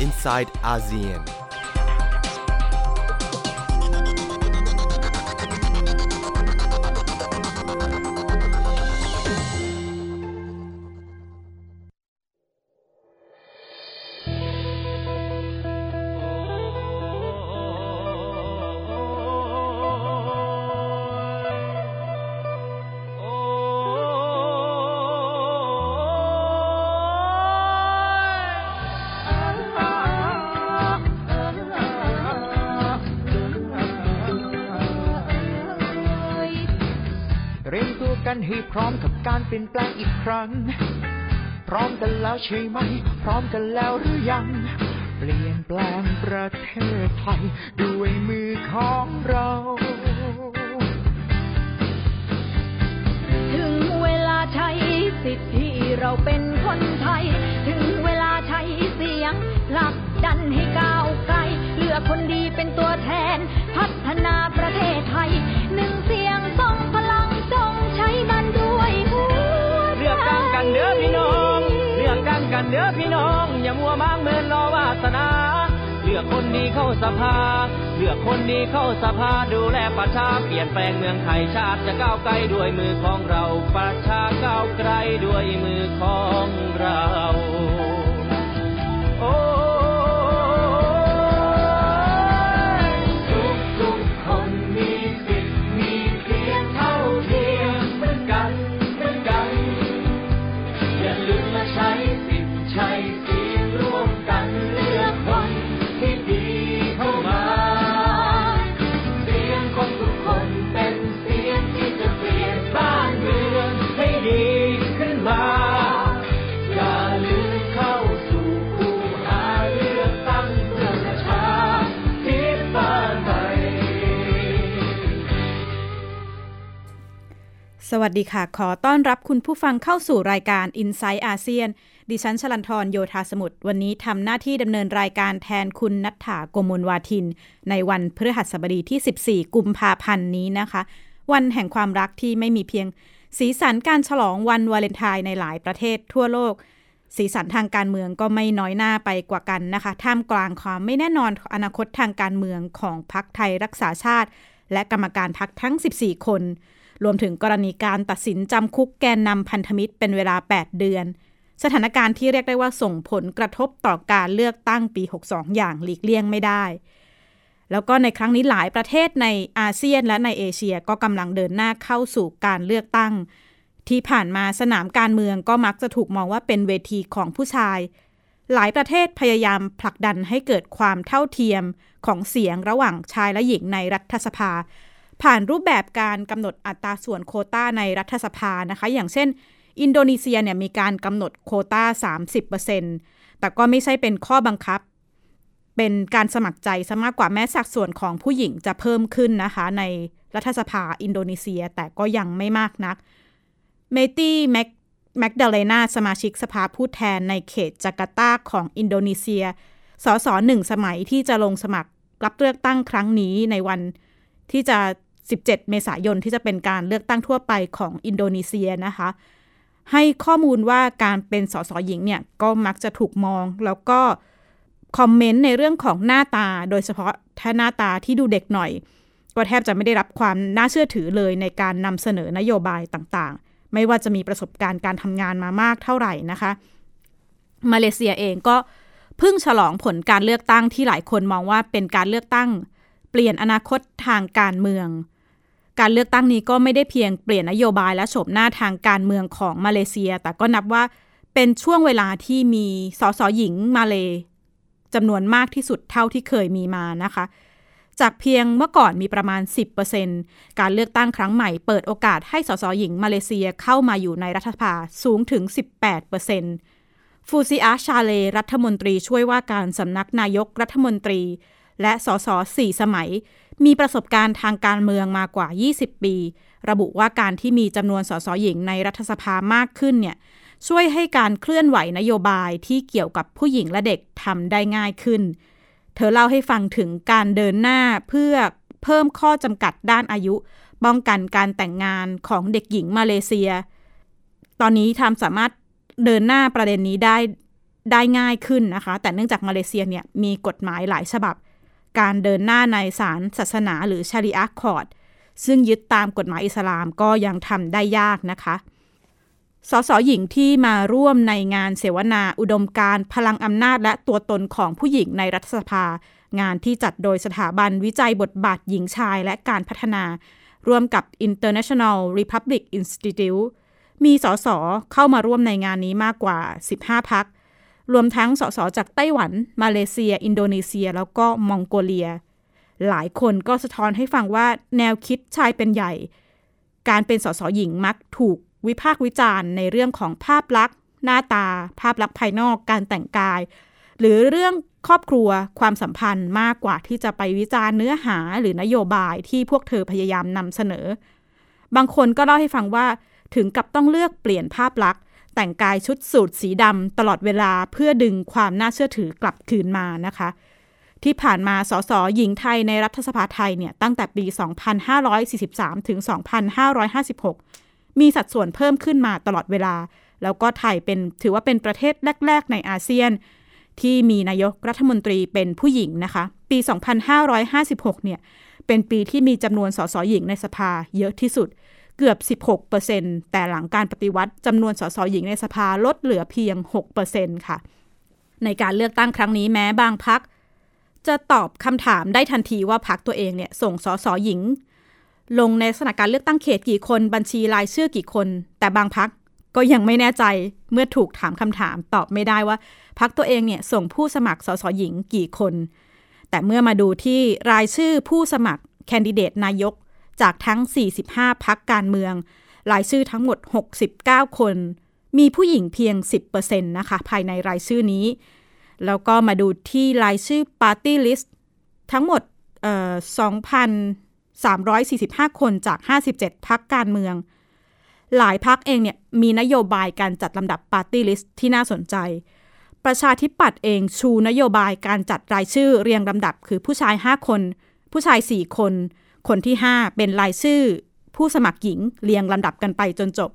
inside ASEAN. เปลี่ยนแปลงอีกครั้ง พร้อมกันแล้วใช่ไหม พร้อมกันแล้วหรือยัง เปลี่ยนแปลงประเทศไทยด้วยมือของเราถึงเวลาใช้สิทธิเราเป็นคนไทย ถึงเวลาใช้เสียงผลักดันให้ก้าวไกล เลือกคนดีเป็นตัวแทน พัฒนาประเทศไทย พี่น้อง อย่ามัวมางเมินรอวาสนา เลือกคนดีเข้าสภา เลือกคนดีเข้าสภาดูแลประชาเปลี่ยนแปลงเมืองไทยชาติจะก้าวไกลด้วยมือของเรา ประชาก้าวไกลด้วยมือของเรา สวัสดีค่ะ ขอต้อนรับคุณผู้ฟังเข้าสู่รายการ i n s i ซต์อาเซียน ดิฉันชลันทรโยธาสมุทร วันนี้ทำหน้าที่ดำเนินรายการแทนคุณนัฐถาโกมลวาทิน ในวันพฤหัสบดีที่ 14 กุมภาพันธ์นี้นะคะ วันแห่งความรักที่ไม่มีเพียง สีสันการฉลองวันวาเลนไทน์ในหลายประเทศทั่วโลก สีสันทางการเมืองก็ไม่น้อยหน้าไปกว่ากันนะคะ ท่ามกลางความไม่แน่นอนอนาคตทางการเมืองของพรรคไทยรักษาชาติ และกรรมการพรรคทั้ง 14 คน รวมถึงกรณีการตัดสินจำคุกแกนนำพันธมิตรเป็นเวลา 8 เดือน สถานการณ์ที่เรียกได้ว่าส่งผลกระทบต่อการเลือกตั้งปี 62 อย่างหลีกเลี่ยงไม่ได้ แล้วก็ในครั้งนี้หลายประเทศในอาเซียนและในเอเชียก็กำลังเดินหน้าเข้าสู่การเลือกตั้ง ที่ผ่านมาสนามการเมืองก็มักจะถูกมองว่าเป็นเวทีของผู้ชาย หลายประเทศพยายามผลักดันให้เกิดความเท่าเทียมของเสียงระหว่างชายและหญิงในรัฐสภา ผ่านรูปแบบการกำหนดอัตราส่วนโควตาในรัฐสภานะคะ อย่างเช่น อินโดนีเซียเนี่ยมีการกำหนดโควตา 30%แต่ก็ไม่ใช่เป็นข้อบังคับ เป็นการสมัครใจซะมากกว่าแม้สัดส่วนของผู้หญิงจะเพิ่มขึ้นนะคะ ในรัฐสภาอินโดนีเซียแต่ก็ยังไม่มากนัก เมตี้แมกแมกดาเลนาสมาชิกสภาผู้แทนในเขตจาการ์ตาของอินโดนีเซีย สสหนึ่งสมัยที่จะลงสมัครรับเลือกตั้งครั้งนี้ในวันที่จะ 17 เมษายนที่จะเป็นการเลือกตั้งทั่วไปของอินโดนีเซียนะคะ ให้ข้อมูลว่าการเป็นสสหญิงเนี่ยก็มักจะถูกมองแล้วก็คอมเมนต์ในเรื่องของหน้าตา โดยเฉพาะถ้าหน้าตาที่ดูเด็กหน่อย ก็แทบจะไม่ได้รับความน่าเชื่อถือเลยในการนำเสนอนโยบายต่างๆ ไม่ว่าจะมีประสบการณ์การทำงานมามากเท่าไหร่นะคะ มาเลเซียเองก็เพิ่งฉลองผลการเลือกตั้งที่หลายคนมองว่าเป็นการเลือกตั้ง เปลี่ยนอนาคตทางการเมือง การเลือกตั้งนี้ก็ไม่ได้เพียงเปลี่ยนนโยบายและโฉมหน้าทางการเมืองของมาเลเซีย แต่ก็นับว่าเป็นช่วงเวลาที่มีสสหญิงมาเลจำนวนมากที่สุดเท่าที่เคยมีมานะคะ จากเพียงเมื่อก่อนมีประมาณ 10%การเลือกตั้งครั้งใหม่เปิดโอกาสให้สสหญิงมาเลเซียเข้ามาอยู่ในรัฐสภาสูงถึง 18%ฟูซิอาชาเล รัฐมนตรีช่วยว่าการสำนักนายกรัฐมนตรี และสสสี่สมัย มีประสบการณ์ทางการเมืองมากว่า 20 ปี ระบุว่าการที่มีจำนวนสสหญิงในรัฐสภามากขึ้นเนี่ยช่วยให้การเคลื่อนไหวนโยบายที่เกี่ยวกับผู้หญิงและเด็กทำได้ง่ายขึ้น เธอเล่าให้ฟังถึงการเดินหน้าเพื่อเพิ่มข้อจำกัดด้านอายุ ป้องกันการแต่งงานของเด็กหญิงมาเลเซีย ตอนนี้ทำสามารถเดินหน้าประเด็นนี้ได้ได้ง่ายขึ้นนะคะ แต่เนื่องจากมาเลเซียเนี่ยมีกฎหมายหลายฉบับ การเดินหน้าในศาลศาสนาหรือชาริอะคอร์ดซึ่งยึดตามกฎหมายอิสลามก็ยังทำได้ยากนะคะสสหญิงที่มาร่วมในงานเสวนาอุดมการพลังอำนาจและตัวตนของผู้หญิงในรัฐสภา งานที่จัดโดยสถาบันวิจัยบทบาทหญิงชายและการพัฒนา ร่วมกับ International Republic Institute มีสสเข้ามาร่วมในงานนี้มากกว่า 15 พัก รวมทั้งสสจากไต้หวัน มาเลเซีย อินโดนีเซีย แล้วก็มองโกเลีย หลายคนก็สะท้อนให้ฟังว่าแนวคิดชายเป็นใหญ่ การเป็นสสหญิงมักถูกวิพากษ์วิจารณ์ในเรื่องของภาพลักษณ์ หน้าตา ภาพลักษณ์ภายนอก การแต่งกาย หรือเรื่องครอบครัวความสัมพันธ์มากกว่าที่จะไปวิจารณ์เนื้อหาหรือนโยบายที่พวกเธอพยายามนำเสนอ บางคนก็เล่าให้ฟังว่าถึงกับต้องเลือกเปลี่ยนภาพลักษณ์ แต่งกายชุดสูทสีดำตลอดเวลาเพื่อดึงความน่าเชื่อถือกลับคืนมานะคะ ที่ผ่านมาสสหญิงไทยในรัฐสภาไทยเนี่ยตั้งแต่ปี 2543 ถึง 2556 มีสัดส่วนเพิ่มขึ้นมาตลอดเวลา แล้วก็ไทยเป็นถือว่าเป็นประเทศแรก ๆ ในอาเซียน ที่มีนายกรัฐมนตรีเป็นผู้หญิงนะคะ ปี 2556 เนี่ยเป็นปีที่มีจำนวนสสหญิงในสภาเยอะที่สุด เกือบ 16%แต่หลังการปฏิวัติจำนวนสสหญิงในสภาลดเหลือเพียง 6%ค่ะ ในการเลือกตั้งครั้งนี้แม้บางพัก จะตอบคำถามได้ทันทีว่าพักตัวเองเนี่ยส่งสสหญิง ลงในสถานการเลือกตั้งเขตกี่คนบัญชีรายชื่อกี่คน แต่บางพักก็ยังไม่แน่ใจเมื่อถูกถามคำถามตอบไม่ได้ว่าพักตัวเองเนี่ยส่งผู้สมัครสสหญิงกี่คน แต่เมื่อมาดูที่รายชื่อผู้สมัครแคนดิเดตนายก จากทั้ง 45 พักการเมือง รายชื่อทั้งหมด 69 คน มีผู้หญิงเพียง 10%นะคะ ภายในรายชื่อนี้ แล้วก็มาดูที่รายชื่อ Party List ทั้งหมด2,345 คนจาก 57 พักการเมือง หลายพักเองเนี่ยมีนโยบายการจัดลำดับ Party List ที่น่าสนใจ ประชาธิปัตย์เองชูนโยบายการจัดรายชื่อเรียงลำดับคือผู้ชาย 5 คน ผู้ชาย 4 คน คนที่ 5 เป็นรายชื่อ ผู้สมัครหญิงเรียงลำดับกันไปจนจบ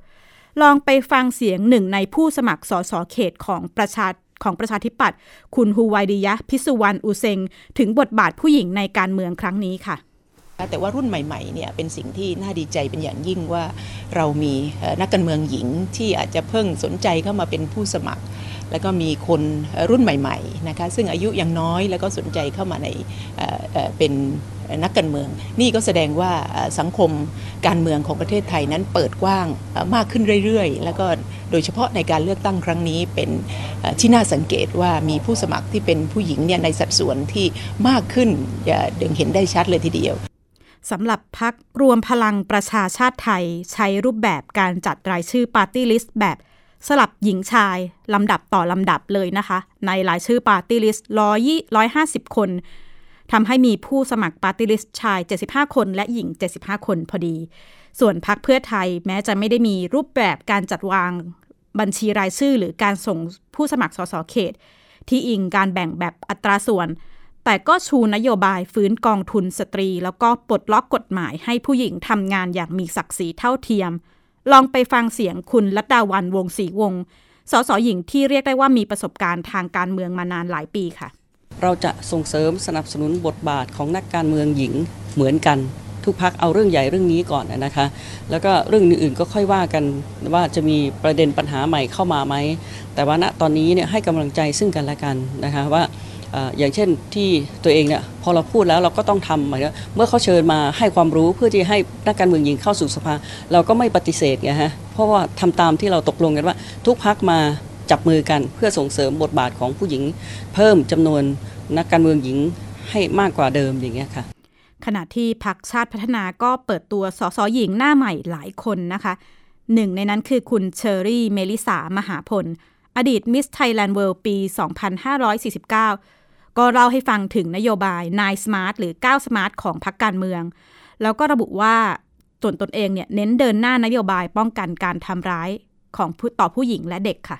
ลองไปฟังเสียงหนึ่งในผู้สมัครสสเขตของประชาของประชาธิปัตย์คุณฮูวายดิยะ พิสุวรรณอุเซง ถึงบทบาทผู้หญิงในการเมืองครั้งนี้ค่ะแต่ว่ารุ่นใหม่ๆเนี่ยเป็นสิ่งที่น่าดีใจเป็นอย่างยิ่งว่าเรามีนักการเมืองหญิงที่อาจจะเพิ่งสนใจเข้ามาเป็นผู้สมัคร แล้วก็มีคนรุ่นใหม่ๆนะคะซึ่งอายุยังน้อยแล้วก็สนใจเข้ามาในเป็น นักการเมือง นี่ก็แสดงว่าสังคมการเมืองของประเทศไทยนั้นเปิดกว้างมากขึ้นเรื่อยๆ แล้วก็โดยเฉพาะในการเลือกตั้งครั้งนี้เป็นที่น่าสังเกตว่ามีผู้สมัครที่เป็นผู้หญิงเนี่ยในสัดส่วนที่มากขึ้นซึ่งเห็นได้ชัดเลยทีเดียวสำหรับพรรครวมพลังประชาชาติไทยใช้รูปแบบการจัดรายชื่อปาร์ตี้ลิสต์แบบสลับหญิงชายลำดับต่อลำดับเลยนะคะ ในรายชื่อปาร์ตี้ลิสต์ร้อยยี่ร้อยห้าสิบคน ทำให้มีผู้สมัครปาร์ตี้ลิสต์ชาย 75 คนและหญิง 75 คนพอดี ส่วนพักเพื่อไทยแม้จะไม่ได้มีรูปแบบการจัดวางบัญชีรายชื่อ หรือการส่งผู้สมัครสสเขต ที่อิงการแบ่งแบบอัตราส่วน แต่ก็ชูนโยบายฟื้นกองทุนสตรี แล้วก็ปลดล็อกกฎหมายให้ผู้หญิงทำงานอย่างมีศักดิ์ศรีเท่าเทียม ลองไปฟังเสียงคุณลัดดาวันวงศรีวงสสหญิงที่เรียกได้ว่ามีประสบการณ์ทางการเมืองมานานหลายปีค่ะ เราจะส่งเสริมสนับสนุนบทบาทของนักการเมืองหญิงเหมือนกัน ทุกพักเอาเรื่องใหญ่เรื่องนี้ก่อนนะคะ แล้วก็เรื่องอื่นๆก็ค่อยว่ากันว่าจะมีประเด็นปัญหาใหม่เข้ามาไหม แต่ว่าณตอนนี้เนี่ยให้กำลังใจซึ่งกันและกันนะคะว่าอย่างเช่นที่ตัวเองเนี่ยพอเราพูดแล้วเราก็ต้องทำหมายเมื่อเขาเชิญมาให้ความรู้เพื่อที่ให้นักการเมืองหญิงเข้าสู่สภา เราก็ไม่ปฏิเสธไงฮะเพราะว่าทำตามที่เราตกลงกันว่า ทุกพรรคมา จับมือกันเพื่อส่งเสริมบทบาทของผู้หญิง เพิ่มจำนวนนักการเมืองหญิงให้มากกว่าเดิมอย่างเงี้ยค่ะ ขณะที่พรรคชาติพัฒนาก็เปิดตัวสสหญิงหน้าใหม่หลายคนนะคะหนึ่งในนั้นคือคุณเชอรี่เมลิสามหาพล อดีตมิสไทยแลนด์เวิลด์ปี 2549 ก็เล่าให้ฟังถึงนโยบาย nine smart หรือ9 smart ของพรรคการเมือง แล้วก็ระบุว่าตนตนเองเนี่ยเน้นเดินหน้านโยบายป้องกันการทำร้ายของต่อผู้หญิงและเด็กค่ะ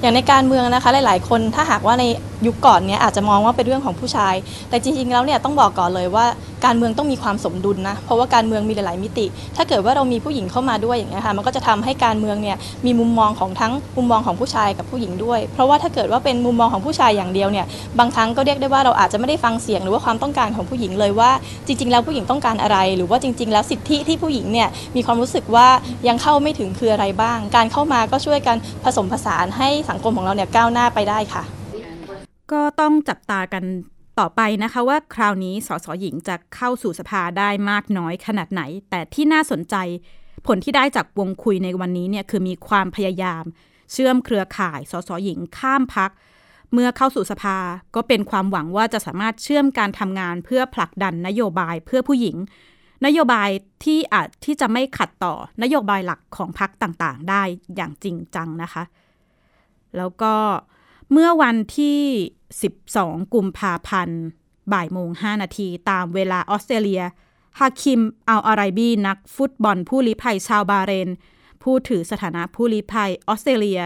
อย่างในการเมืองนะคะหลาย ๆ คนถ้าหากว่าในยุคก่อนเนี่ยอาจจะมองว่าเป็นเรื่องของผู้ชาย แต่จริง ๆ แล้วเนี่ยต้องบอกก่อนเลยว่าการเมืองต้องมีความสมดุลนะเพราะว่าการเมืองมีหลาย ๆ มิติ ถ้าเกิดว่าเรามีผู้หญิงเข้ามาด้วยอย่างเงี้ยค่ะมันก็จะทำให้การเมืองเนี่ยมีมุมมองของทั้งมุมมองของผู้ชายกับผู้หญิงด้วย เพราะว่าถ้าเกิดว่าเป็นมุมมองของผู้ชายอย่างเดียวเนี่ยบางครั้งก็เรียกได้ว่าเราอาจจะไม่ได้ฟังเสียงหรือว่าความต้องการของผู้หญิงเลยว่าจริง ๆ แล้วผู้หญิงต้องการอะไร หรือว่าจริง ๆ แล้วสิทธิที่ผู้หญิงเนี่ยมีความรู้สึกว่ายังเข้าไม่ถึงคืออะไรบ้าง การเข้ามาก็ช่วยกันผสมผสานให้สังคมของเราเนี่ยก้าวหน้าไปได้ค่ะ ก็ต้องจับตากันต่อไปนะคะว่าคราวนี้สสหญิงจะเข้าสู่สภาได้มากน้อยขนาดไหน แต่ที่น่าสนใจผลที่ได้จากวงคุยในวันนี้เนี่ยคือมีความพยายาม เชื่อมเครือข่ายสสหญิงข้ามพัก เมื่อเข้าสู่สภาก็เป็นความหวังว่าจะสามารถเชื่อมการทำงานเพื่อผลักดันนโยบายเพื่อผู้หญิง นโยบายที่อาจที่จะไม่ขัดต่อนโยบายหลักของพรรคต่างๆ ได้อย่างจริงจังนะคะ แล้วก็เมื่อวันที่ 12 กุมภาพันธ์ บ่ายโมง 5 นาที ตามเวลาออสเตรเลียฮาคิมอัลอาไรบีนักฟุตบอลผู้ลี้ภัยชาวบาเรน ผู้ถือสถานะผู้ลี้ภัยออสเตรเลีย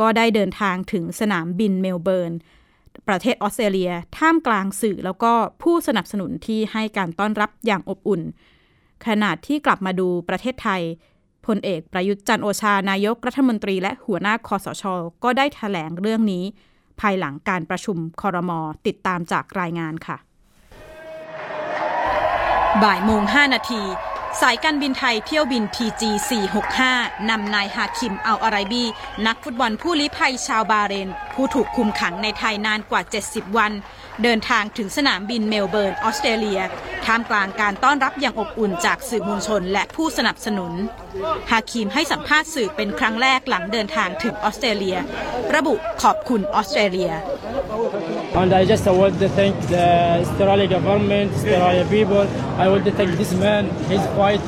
ก็ได้เดินทางถึงสนามบินเมลเบิร์น ประเทศออสเตรเลีย ท่ามกลางสื่อแล้วก็ผู้สนับสนุนที่ให้การต้อนรับอย่างอบอุ่น ขณะที่กลับมาดูประเทศไทย พลเอกประยุทธ์จันโอชานายกรัฐมนตรีและหัวหน้าคอสช ก็ได้แถลงเรื่องนี้ ภายหลังการประชุมคอรมอติดตามจากรายงานค่ะ บ่ายโมง 5 นาทีสายการบินไทยเที่ยวบิน TG 465 นำนายฮาคิมอัลอาไรบี นักฟุตบอลผู้ลี้ภัยชาวบาห์เรน ผู้ถูกคุมขังในไทยนานกว่า 70 วัน เดินทางถึงสนามบินเมลเบิร์น ออสเตรเลีย ท่ามกลางการต้อนรับอย่างอบอุ่นจากสื่อมวลชนและผู้สนับสนุน ฮาคิมให้สัมภาษณ์สื่อเป็นครั้งแรกหลังเดินทางถึงออสเตรเลีย ระบุขอบคุณออสเตรเลีย And I just want to thank the Australian government, Australian people. I want to thank this man. He's fight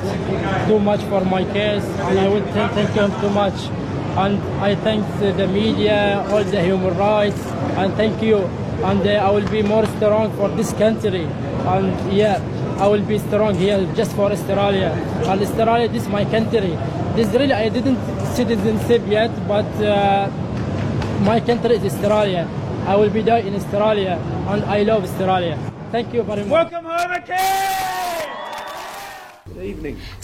too much for my case, and I want to thank him too much. And I thank the media, all the human rights, and thank you. And I will be more strong for this country. And yeah, I will be strong here just for Australia. And Australia, this is my country. This really, I didn't citizenship yet, but uh, my country is Australia. I will be there in Australia, and I love Australia. Thank you very much. Welcome home, evening.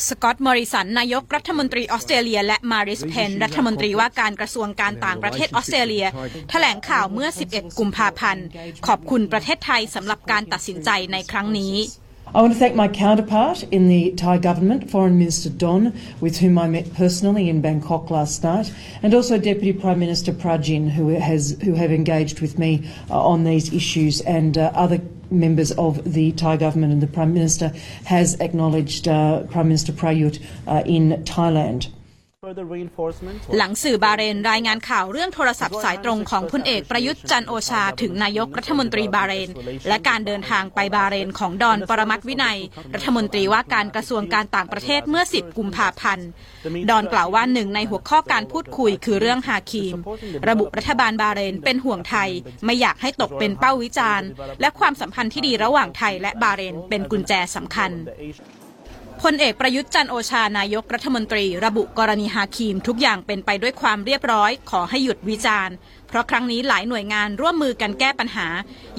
สกอตต์มอริสัน นายกรัฐมนตรีออสเตรเลีย และมาริสเพน รัฐมนตรีว่าการกระทรวงการต่างประเทศออสเตรเลีย แถลงข่าวเมื่อ 11 กุมภาพันธ์ ขอบคุณประเทศไทยสำหรับการตัดสินใจในครั้งนี้ I want to thank my counterpart in the Thai government, Foreign Minister Don, with whom I met personally in Bangkok last night, and also Deputy Prime Minister Prajin, who has who have engaged with me uh, on these issues, and uh, other members of the Thai government and the Prime Minister has acknowledged uh, Prime Minister Prayut uh, in Thailand. หลังสื่อบาเรนรายงานข่าวเรื่องโทรศัพท์สายตรงของพลเอกประยุทธ์จันโอชา ถึงนายกรัฐมนตรีบาเรน และการเดินทางไปบาเรนของดอนปรมัตวินัย รัฐมนตรีว่าการกระทรวงการต่างประเทศเมื่อ 10 กุมภาพันธ์ ดอนกล่าวว่าหนึ่งในหัวข้อการพูดคุยคือเรื่องฮาคีม ระบุรัฐบาลบาเรนเป็นห่วงไทย ไม่อยากให้ตกเป็นเป้าวิจารณ์ และความสัมพันธ์ที่ดีระหว่างไทยและบาเรนเป็นกุญแจสำคัญ พลเอกประยุทธ์จันโอชานายกรัฐมนตรี ระบุกรณีฮาคีมทุกอย่างเป็นไปด้วยความเรียบร้อย ขอให้หยุดวิจารณ์ เพราะครั้งนี้หลายหน่วยงานร่วมมือกันแก้ปัญหา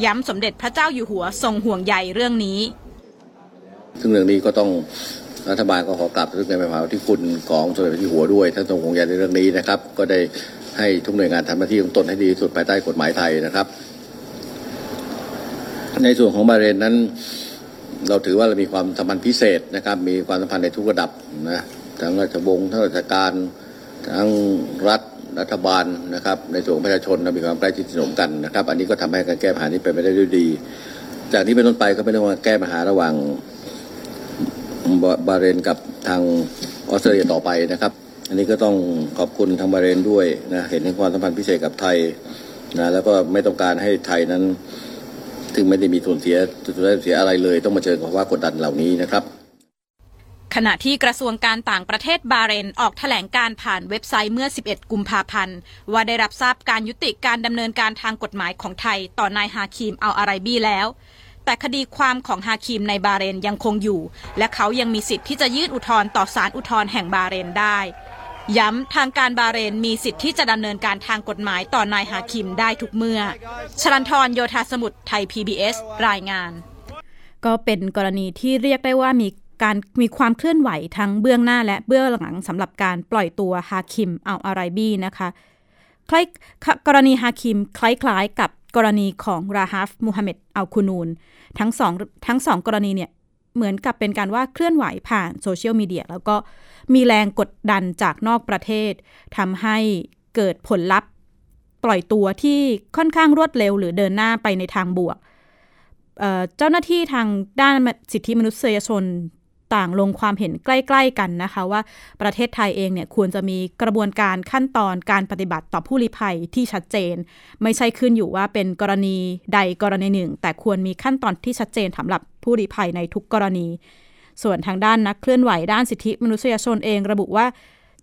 ย้ำสมเด็จพระเจ้าอยู่หัวทรงห่วงใยเรื่องนี้ ซึ่งเรื่องนี้ก็ต้องรัฐบาลก็ขอกลับซึ่งในมหาที่คุณของสมเด็จพระเจ้าอยู่หัวด้วยท่านทรงห่วงใยในเรื่องนี้นะครับ ก็ได้ให้ทุกหน่วยงานทำหน้าที่ของตนให้ดีที่สุดภายใต้กฎหมายไทยนะครับ ในส่วนของบาเรนนั้น เราถือว่าเรามีความสัมพันธ์พิเศษนะครับ มีความสัมพันธ์ในทุกระดับนะทั้งราชวงศ์ทั้งราชการทั้งรัฐรัฐบาลนะครับ ในส่วนของประชาชนเรามีความใกล้ชิดสนมกันนะครับ อันนี้ก็ทำให้การแก้ปัญหานี้เป็นไปได้ด้วยดี จากนี้เป็นต้นไปก็ไม่ต้องมาแก้ปัญหาระหว่างบาบาเรนกับทางออสเตรเลียต่อไปนะครับ อันนี้ก็ต้องขอบคุณทางบาเรนด้วยนะเห็นถึงความสัมพันธ์พิเศษกับไทยนะแล้วก็ไม่ต้องการให้ไทยนั้น ถึงไม่ได้มีส่วนเสียส่วนได้เสียอะไรเลย ต้องมาเจอกับภาวะกดดันเหล่านี้นะครับขณะที่กระทรวงการต่างประเทศบาเรนออกแถลงการผ่านเว็บไซต์เมื่อ 11 กุมภาพันธ์ ว่าได้รับทราบการยุติการดำเนินการทางกฎหมายของไทย ต่อนายฮาคิมเอัลอาไรบีแล้ว แต่คดีความของฮาคิมในบาเรนยังคงอยู่ และเขายังมีสิทธิ์ที่จะยื่นอุทธรณ์ต่อศาลอุทธรณ์แห่งบาเรนได้ ย้ำทางการบาเรนมีสิทธิ์ที่จะดำเนินการทางกฎหมายต่อนายฮาคิมได้ทุกเมื่อ ชลันทรโยธาสมุทรไทย PBS รายงาน ก็เป็นกรณีที่เรียกได้ว่ามีการมีความเคลื่อนไหวทั้งเบื้องหน้าและเบื้องหลังสำหรับการปล่อยตัวฮาคิมอัลอาไรบี้นะคะคล้ายกรณีฮาคิมคล้ายๆกับกรณีของราฮัฟมูฮัมเหม็ดอัลคูนูนทั้งสองทั้งสองกรณีเนี่ย เหมือนกับเป็นการว่าเคลื่อนไหวผ่านโซเชียลมีเดียแล้วก็มีแรงกดดันจากนอกประเทศทำให้เกิดผลลัพธ์ปล่อยตัวที่ค่อนข้างรวดเร็ว หรือเดินหน้าไปในทางบวกเจ้าหน้าที่ทางด้านสิทธิมนุษยชนต่างลงความเห็นใกล้ ๆ กันนะคะ ว่าประเทศไทยเองเนี่ยควรจะมีกระบวนการขั้นตอนการปฏิบัติต่อผู้ลี้ภัยที่ชัดเจน ไม่ใช่ขึ้นอยู่ว่าเป็นกรณีใดกรณีหนึ่ง แต่ควรมีขั้นตอนที่ชัดเจนสำหรับ ผู้ลี้ภัยในทุกกรณี ส่วนทางด้านนักเคลื่อนไหวด้านสิทธิมนุษยชนเองระบุว่า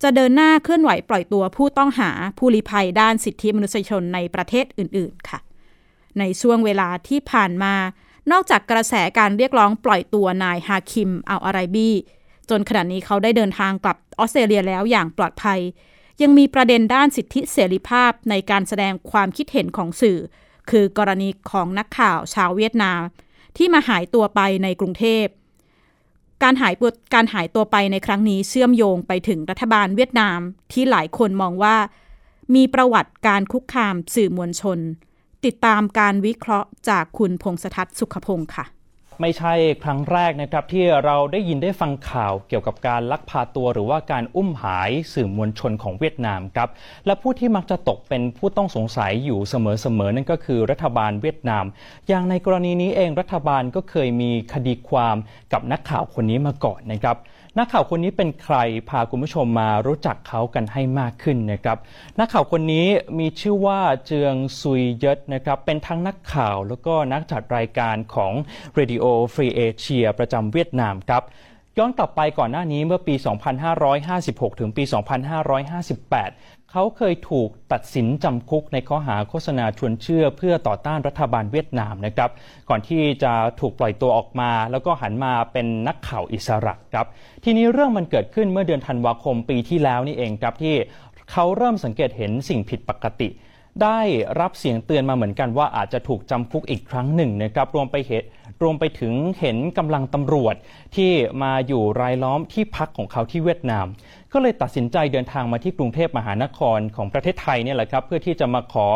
จะเดินหน้าเคลื่อนไหวปล่อยตัวผู้ต้องหาผู้ลี้ภัยด้านสิทธิมนุษยชนในประเทศอื่น ๆ ค่ะ ในช่วงเวลาที่ผ่านมานอกจากกระแสการเรียกร้องปล่อยตัวนายฮาคิมอัลอาไรบีจนขณะนี้เขาได้เดินทางกลับออสเตรเลียแล้วอย่างปลอดภัย ยังมีประเด็นด้านสิทธิเสรีภาพในการแสดงความคิดเห็นของสื่อ คือกรณีของนักข่าวชาวเวียดนาม ที่มาหายตัวไปในกรุงเทพ การหายการหายตัวไปในครั้งนี้เชื่อมโยงไปถึงรัฐบาลเวียดนามที่หลายคนมองว่า มีประวัติการคุกคามสื่อมวลชน ติดตามการวิเคราะห์จากคุณพงษทัศน์สุขพงศ์ค่ะ ไม่ใช่ครั้งแรกนะครับที่เราได้ยินได้ฟังข่าวเกี่ยวกับการลักพาตัวหรือว่าการอุ้มหายสื่อมวลชนของเวียดนามครับและผู้ที่มักจะตกเป็นผู้ต้องสงสัยอยู่เสมอๆนั่นก็คือรัฐบาลเวียดนาม อย่างในกรณีนี้เองรัฐบาลก็เคยมีคดีความกับนักข่าวคนนี้มาก่อนนะครับ นักข่าวคนนี้เป็นใครพาคุณผู้ชมมารู้จักเขากันให้มากขึ้นนะครับ นักข่าวคนนี้มีชื่อว่าเจืองซุยเยศนะครับ เป็นทั้งนักข่าวแล้วก็นักจัดรายการของ Radio Free Asia ประจำเวียดนามครับย้อนกลับไปก่อนหน้านี้เมื่อปี 2556 ถึงปี 2558 เขาเคยถูกตัดสินจำคุกในข้อหาโฆษณาชวนเชื่อ เพื่อต่อต้านรัฐบาลเวียดนามนะครับ ก่อนที่จะถูกปล่อยตัวออกมา แล้วก็หันมาเป็นนักข่าวอิสระครับ ทีนี้เรื่องมันเกิดขึ้นเมื่อเดือนธันวาคมปีที่แล้วนี่เองครับที่เขาเริ่มสังเกตเห็นสิ่งผิดปกติได้รับเสียงเตือนมาเหมือนกันว่าอาจจะถูกจำคุกอีกครั้งหนึ่งนะครับรวมไปเหตุรวมไปถึงเห็นกำลังตำรวจที่มาอยู่รายล้อมที่พักของเขาที่เวียดนาม ก็เลยตัดสินใจเดินทางมาที่กรุงเทพมหานครของประเทศไทยเนี่ยแหละครับ เพื่อที่จะมาขอ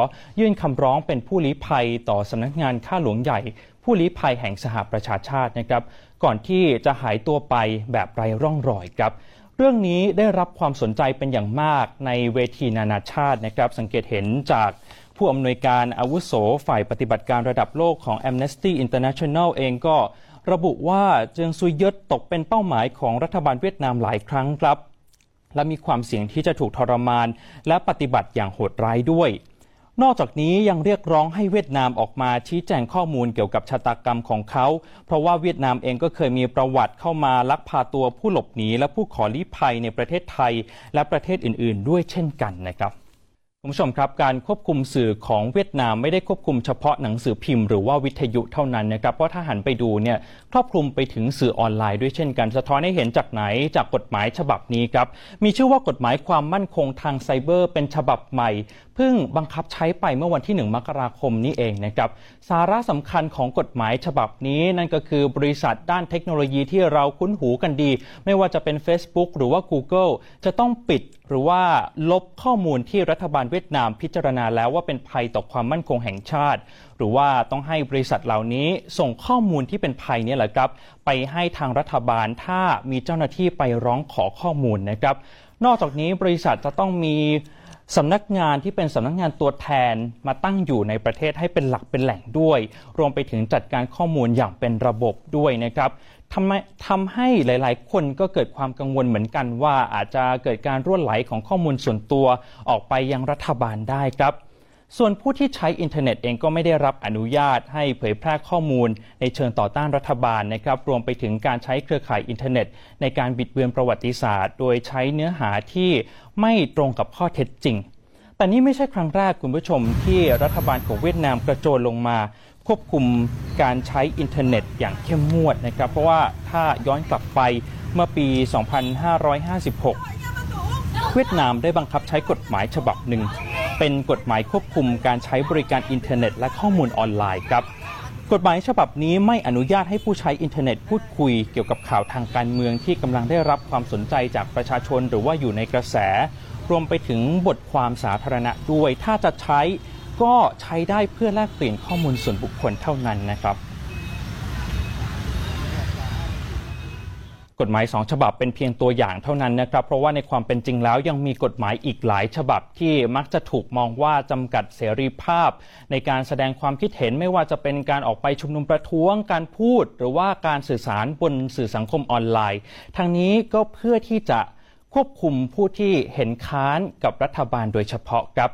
ยื่นคำร้องเป็นผู้ลี้ภัยต่อสำนักงานข้าหลวงใหญ่ ผู้ลี้ภัยแห่งสหประชาชาตินะครับ ก่อนที่จะหายตัวไปแบบไร้ร่องรอยครับเรื่องนี้ได้รับความสนใจเป็นอย่างมากในเวทีนานาชาตินะครับ สังเกตเห็นจากผู้อำนวยการอาวุโสฝ่ายปฏิบัติการระดับโลกของ Amnesty International เองก็ระบุว่าเจิงซุยยศตกเป็นเป้าหมายของรัฐบาลเวียดนามหลายครั้งครับ และมีความเสี่ยงที่จะถูกทรมาน และปฏิบัติอย่างโหดร้ายด้วย นอกจากนี้ยังเรียกร้องให้เวียดนามออกมาชี้แจงข้อมูลเกี่ยวกับชะตากรรมของเขา เพราะว่าเวียดนามเองก็เคยมีประวัติเข้ามาลักพาตัวผู้หลบหนีและผู้ขอลี้ภัยในประเทศไทย และประเทศอื่น ๆ ด้วยเช่นกันนะครับ คุณผู้ชมครับการควบคุมสื่อของเวียดนามไม่ได้ควบคุมเฉพาะหนังสือพิมพ์หรือว่าวิทยุเท่านั้นนะครับเพราะถ้าหันไปดูเนี่ยครอบคลุมไปถึงสื่อออนไลน์ด้วยเช่นกัน สะท้อนให้เห็นจากไหนจากกฎหมายฉบับนี้ครับมีชื่อว่ากฎหมายความมั่นคงทางไซเบอร์ เป็นฉบับใหม่เพิ่งบังคับใช้ไปเมื่อวันที่ 1 มกราคมนี้เองนะครับสาระสำคัญของกฎหมายฉบับนี้นั่นก็คือบริษัทด้านเทคโนโลยีที่เราคุ้นหูกันดี ไม่ว่าจะเป็น Facebook หรือว่า Google จะต้องปิด หรือว่าลบข้อมูลที่รัฐบาลเวียดนามพิจารณาแล้วว่าเป็นภัยต่อความมั่นคงแห่งชาติ หรือว่าต้องให้บริษัทเหล่านี้ส่งข้อมูลที่เป็นภัยนี่แหละครับ ไปให้ทางรัฐบาลถ้ามีเจ้าหน้าที่ไปร้องขอข้อมูลนะครับ นอกจากนี้บริษัทจะต้องมีสำนักงานที่เป็นสำนักงานตัวแทนมาตั้งอยู่ในประเทศให้เป็นหลักเป็นแหล่งด้วย รวมไปถึงจัดการข้อมูลอย่างเป็นระบบด้วยนะครับ ทำทำให้หลาย ๆ คนก็เกิดความกังวลเหมือนกันว่าอาจจะเกิดการรั่วไหลของข้อมูลส่วนตัวออกไปยังรัฐบาลได้ครับ ส่วนผู้ที่ใช้อินเทอร์เน็ตเองก็ไม่ได้รับอนุญาตให้เผยแพร่ข้อมูล ในเชิงต่อต้านรัฐบาลนะครับ รวมไปถึงการใช้เครือข่ายอินเทอร์เน็ต ในการบิดเบือนประวัติศาสตร์ โดยใช้เนื้อหาที่ไม่ตรงกับข้อเท็จจริงแต่นี่ไม่ใช่ครั้งแรกคุณผู้ชมที่รัฐบาลของเวียดนามกระโจนลงมา ควบคุมการใช้อินเทอร์เน็ตอย่างเข้มงวดนะครับ เพราะว่าถ้าย้อนกลับไปเมื่อปี 2556 เวียดนามได้บังคับใช้กฎหมายฉบับหนึ่ง เป็นกฎหมายควบคุมการใช้บริการอินเทอร์เน็ตและข้อมูลออนไลน์ครับกฎหมายฉบับนี้ไม่อนุญาตให้ผู้ใช้อินเทอร์เน็ตพูดคุยเกี่ยวกับข่าวทางการเมืองที่กำลังได้รับความสนใจจากประชาชนหรือว่าอยู่ในกระแส รวมไปถึงบทความสาธารณะด้วย ถ้าจะใช้ ก็ใช้ได้เพื่อแลกเปลี่ยนข้อมูลส่วนบุคคลเท่านั้นนะครับ กฎหมายสองฉบับเป็นเพียงตัวอย่างเท่านั้นนะครับ เพราะว่าในความเป็นจริงแล้วยังมีกฎหมายอีกหลายฉบับที่มักจะถูกมองว่าจำกัดเสรีภาพ ในการแสดงความคิดเห็นไม่ว่าจะเป็นการออกไปชุมนุมประท้วงการพูด หรือว่าการสื่อสารบนสื่อสังคมออนไลน์ทางนี้ก็เพื่อที่จะควบคุมผู้ที่เห็นค้านกับรัฐบาลโดยเฉพาะครับ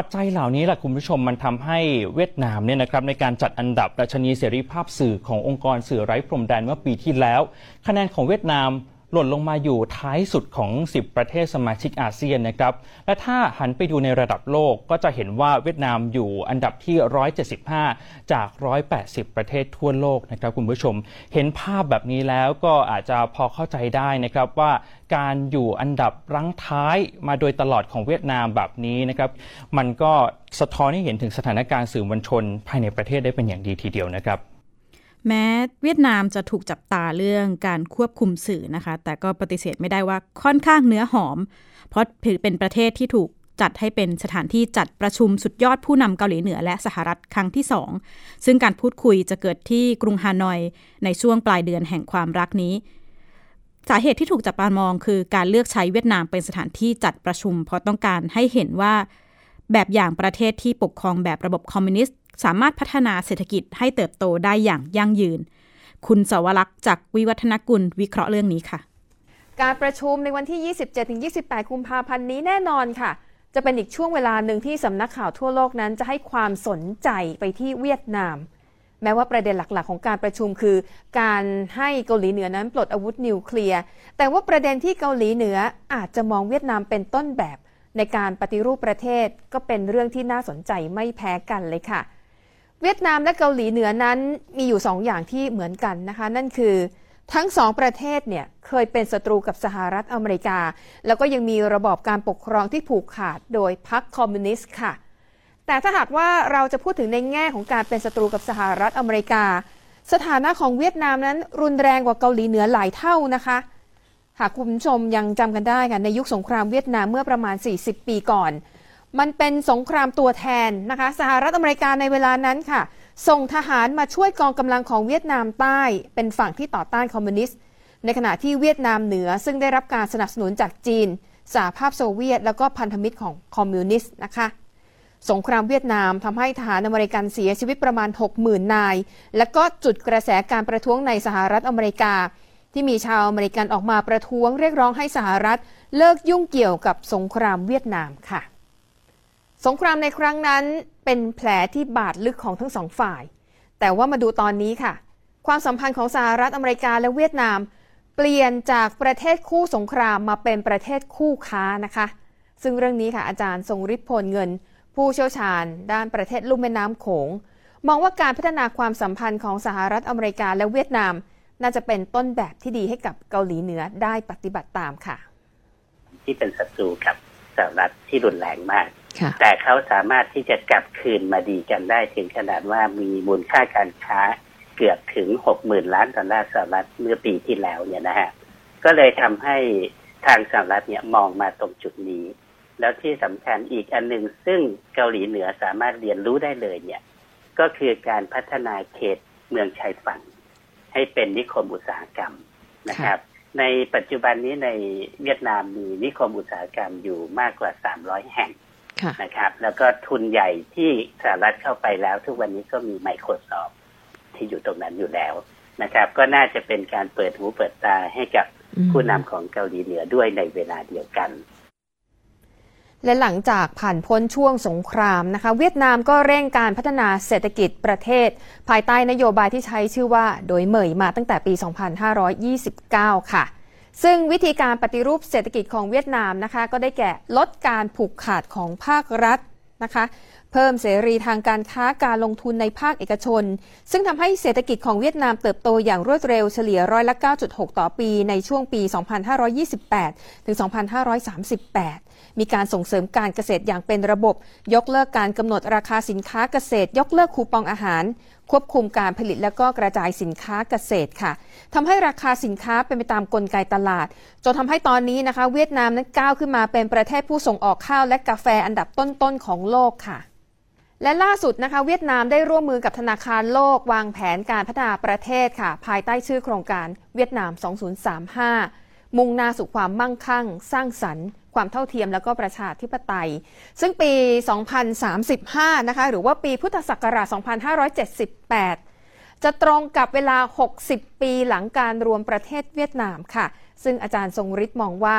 ปัจจัยเหล่านี้แหละคุณผู้ชมมันทำให้เวียดนามเนี่ยนะครับในการจัดอันดับดัชนีเสรีภาพสื่อขององค์กรสื่อไร้พรมแดนเมื่อปีที่แล้ว คะแนนของเวียดนามหล่นลงมาอยู่ท้ายสุดของ 10 ประเทศสมาชิกอาเซียนนะครับ และถ้าหันไปดูในระดับโลกก็จะเห็นว่าเวียดนามอยู่อันดับที่ 175 จาก 180 ประเทศทั่วโลกนะครับคุณผู้ชม เห็นภาพแบบนี้แล้วก็อาจจะพอเข้าใจได้นะครับว่า การอยู่อันดับรั้งท้ายมาโดยตลอดของเวียดนามแบบนี้นะครับ มันก็สะท้อนให้เห็นถึงสถานการณ์สื่อมวลชน ภายในประเทศได้เป็นอย่างดีทีเดียวนะครับ แม้เวียดนามจะถูกจับตาเรื่องการควบคุมสื่อนะคะ แต่ก็ปฏิเสธไม่ได้ว่าค่อนข้างเนื้อหอม เพราะถือเป็นประเทศที่ถูกจัดให้เป็นสถานที่จัดประชุมสุดยอดผู้นำเกาหลีเหนือและสหรัฐครั้งที่สองซึ่งการพูดคุยจะเกิดที่กรุงฮานอย ในช่วงปลายเดือนแห่งความรักนี้ สาเหตุที่ถูกจับตามองคือการเลือกใช้เวียดนามเป็นสถานที่จัดประชุม เพราะต้องการให้เห็นว่า แบบอย่างประเทศที่ปกครองแบบระบบคอมมิวนิสต์ สามารถพัฒนาเศรษฐกิจให้เติบโตได้อย่างยั่งยืน คุณสวรักษ์จากวิวัฒนกุลวิเคราะห์เรื่องนี้ค่ะ การประชุมในวันที่ 27-28 กุมภาพันธ์นี้แน่นอนค่ะ จะเป็นอีกช่วงเวลาหนึ่งที่สำนักข่าวทั่วโลกนั้นจะให้ความสนใจไปที่เวียดนาม แม้ว่าประเด็นหลักๆ ของการประชุมคือ การให้เกาหลีเหนือนั้นปลดอาวุธนิวเคลียร์ แต่ว่าประเด็นที่เกาหลีเหนืออาจจะมองเวียดนามเป็นต้นแบบ ในการปฏิรูปประเทศก็เป็นเรื่องที่น่าสนใจไม่แพ้กันเลยค่ะ เวียดนามและเกาหลีเหนือนั้นมีอยู่สองอย่างที่เหมือนกันนะคะ นั่นคือทั้งสองประเทศเนี่ยเคยเป็นศัตรูกับสหรัฐอเมริกา แล้วก็ยังมีระบอบการปกครองที่ผูกขาดโดยพรรคคอมมิวนิสต์ค่ะ แต่ถ้าหากว่าเราจะพูดถึงในแง่ของการเป็นศัตรูกับสหรัฐอเมริกา สถานะของเวียดนามนั้นรุนแรงกว่าเกาหลีเหนือหลายเท่านะคะ หากคุณผู้ชมยังจำกันได้ค่ะในยุคสงครามเวียดนามเมื่อประมาณ 40 ปีก่อน มันเป็นสงครามตัวแทนนะคะ สหรัฐอเมริกาในเวลานั้นค่ะ ส่งทหารมาช่วยกองกำลังของเวียดนามใต้ เป็นฝั่งที่ต่อต้านคอมมิวนิสต์ในขณะที่เวียดนามเหนือซึ่งได้รับการสนับสนุนจากจีนสหภาพโซเวียต แล้วก็พันธมิตรของคอมมิวนิสต์นะคะ สงครามเวียดนามทำให้ทหารอเมริกันเสียชีวิตประมาณ 60,000 นาย และก็จุดกระแสการประท้วงในสหรัฐอเมริกา ที่มีชาวอเมริกันออกมาประท้วงเรียกร้องให้สหรัฐ เลิกยุ่งเกี่ยวกับสงครามเวียดนามค่ะ สงครามในครั้งนั้นเป็นแผลที่บาดลึกของทั้งสองฝ่าย แต่ว่ามาดูตอนนี้ค่ะ ความสัมพันธ์ของสหรัฐอเมริกาและเวียดนาม เปลี่ยนจากประเทศคู่สงครามมาเป็นประเทศคู่ค้านะคะ ซึ่งเรื่องนี้ค่ะอาจารย์ทรงฤทธิ์พลเงิน ผู้เชี่ยวชาญ ด้านประเทศลุ่มแม่น้ำโขง มองว่าการพัฒนาความสัมพันธ์ของสหรัฐอเมริกาและเวียดนาม น่าจะเป็นต้นแบบที่ดีให้กับเกาหลีเหนือได้ปฏิบัติตามค่ะ ที่เป็นศัตรูกับสหรัฐที่รุนแรงมากค่ะแต่เขาสามารถที่จะกลับคืนมาดีกันได้ถึงขนาดว่ามีมูลค่าการค้าเกือบถึงหกหมื่นล้านดอลลาร์สหรัฐเมื่อปีที่แล้วเนี่ยนะฮะก็เลยทำให้ทางสหรัฐเนี่ยมองมาตรงจุดนี้ แล้วที่สำคัญอีกอันหนึ่งซึ่งเกาหลีเหนือสามารถเรียนรู้ได้เลยเนี่ย ก็คือการพัฒนาเขตเมืองชายฝั่ง ให้เป็นนิคมอุตสาหกรรมนะครับ ในปัจจุบันนี้ในเวียดนามมีนิคมอุตสาหกรรมอยู่มากกว่า 300 แห่งค่ะนะครับ แล้วก็ทุนใหญ่ที่สหรัฐเข้าไปแล้ว ทุกวันนี้ก็มี Microsoft ที่อยู่ตรงนั้นอยู่แล้วนะครับ ก็น่าจะเป็นการเปิดหูเปิดตาให้กับอืมผู้นำของเกาหลีเหนือด้วยในเวลาเดียวกัน และหลังจากผ่านพ้นช่วงสงครามนะคะ เวียดนามก็เร่งการพัฒนาเศรษฐกิจประเทศ ภายใต้นโยบายที่ใช้ชื่อว่า โดยเหมยมาตั้งแต่ปี 2529 ค่ะ ซึ่งวิธีการปฏิรูปเศรษฐกิจของเวียดนามนะคะ ก็ได้แก่ลดการผูกขาดของภาครัฐนะคะ เพิ่มเสรีทางการค้าการลงทุนในภาคเอกชน ซึ่งทำให้เศรษฐกิจของเวียดนามเติบโตอย่างรวดเร็วเฉลี่ยร้อยละ 9.6 ต่อปีในช่วงปี 2528 ถึง 2538มีการส่งเสริมการเกษตรอย่างเป็นระบบ ยกเลิกการกำหนดราคาสินค้าเกษตร ยกเลิกคูปองอาหาร ควบคุมการผลิตและก็กระจายสินค้าเกษตรค่ะทำให้ราคาสินค้าเป็นไปตามกลไกตลาด จนทำให้ตอนนี้นะคะ เวียดนามนั้นก้าวขึ้นมาเป็นประเทศผู้ส่งออกข้าวและกาแฟอันดับต้นๆของโลกค่ะและล่าสุดนะคะเวียดนามได้ร่วมมือกับธนาคารโลก วางแผนการพัฒนาประเทศค่ะ ภายใต้ชื่อโครงการเวียดนาม 2035 มุ่งหน้าสู่ความมั่งคั่ง สร้างสรรค์ ความเท่าเทียมและก็ประชาธิปไตย ซึ่งปี 2035 นะคะ หรือว่าปีพุทธศักราช 2578 จะตรงกับเวลา 60 ปีหลังการรวมประเทศเวียดนามค่ะ ซึ่งอาจารย์ทรงฤทธิ์มองว่า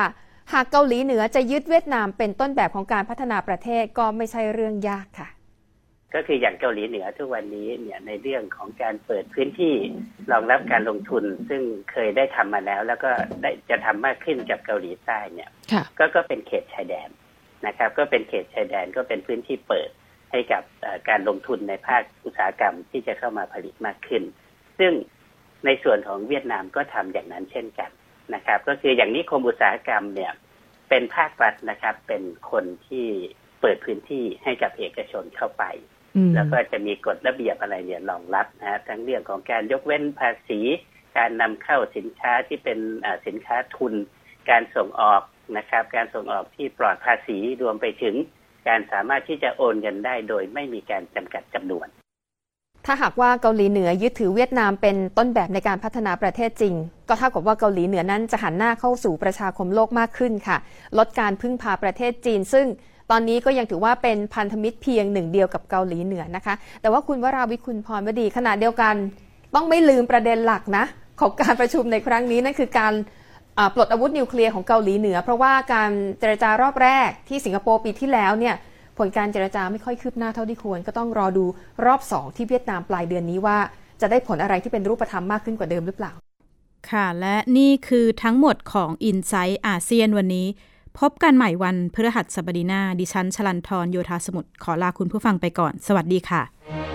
หากเกาหลีเหนือจะยึดเวียดนามเป็นต้นแบบของการพัฒนาประเทศก็ไม่ใช่เรื่องยากค่ะ ก็คืออย่างเกาหลีเหนือทุกวันนี้เนี่ยในเรื่องของการเปิดพื้นที่รองรับการลงทุน ซึ่งเคยได้ทำมาแล้ว แล้วก็ได้จะทำมากขึ้นกับเกาหลีใต้เนี่ยค่ะก็ก็เป็นเขตชายแดนนะครับ ก็เป็นเขตชายแดนก็เป็นพื้นที่เปิดให้กับเอ่อการลงทุนในภาคอุตสาหกรรมที่จะเข้ามาผลิตมากขึ้น ซึ่งในส่วนของเวียดนามก็ทำอย่างนั้นเช่นกันนะครับ ก็คืออย่างนี้คมอุตสาหกรรมเนี่ย เป็นภาครัฐนะครับ เป็นคนที่เปิดพื้นที่ให้กับเอกชนเข้าไป แล้วก็จะมีกฎระเบียบอะไรเนี่ยรองรับนะฮะทั้งเรื่องของการยกเว้นภาษี การนำเข้าสินค้าที่เป็นอ่าสินค้าทุน การส่งออกนะครับ การส่งออกที่ปลอดภาษีรวมไปถึง การสามารถที่จะโอนเงินได้โดยไม่มีการจำกัดจำนวน ถ้าหากว่าเกาหลีเหนือยึดถือเวียดนามเป็นต้นแบบในการพัฒนาประเทศจริง ก็เท่ากับว่าเกาหลีเหนือนั้นจะหันหน้าเข้าสู่ประชาคมโลกมากขึ้นค่ะ ลดการพึ่งพาประเทศจีนซึ่ง ตอนนี้ก็ยังถือว่าเป็นพันธมิตรเพียงหนึ่งเดียวกับเกาหลีเหนือนะคะ แต่ว่าคุณวราวิคุณพรวดีขณะเดียวกัน ต้องไม่ลืมประเด็นหลักนะของการประชุมในครั้งนี้นั่นคือการปลดอาวุธนิวเคลียร์ของเกาหลีเหนือ เพราะว่าการเจรจารอบแรกที่สิงคโปร์ปีที่แล้วเนี่ยผลการเจรจาไม่ค่อยคืบหน้าเท่าที่ควร ก็ต้องรอดูรอบ 2 ที่เวียดนามปลายเดือนนี้ว่า จะได้ผลอะไรที่เป็นรูปธรรมมากขึ้นกว่าเดิมหรือเปล่า ค่ะ และนี่คือทั้งหมดของ i n s i ซต์อาเซียนวันนี้ พบกันใหม่วันพฤหัสบดีหน้า ดิฉันชลันทรโยธาสมุทรขอลาคุณผู้ฟังไปก่อน สวัสดีค่ะ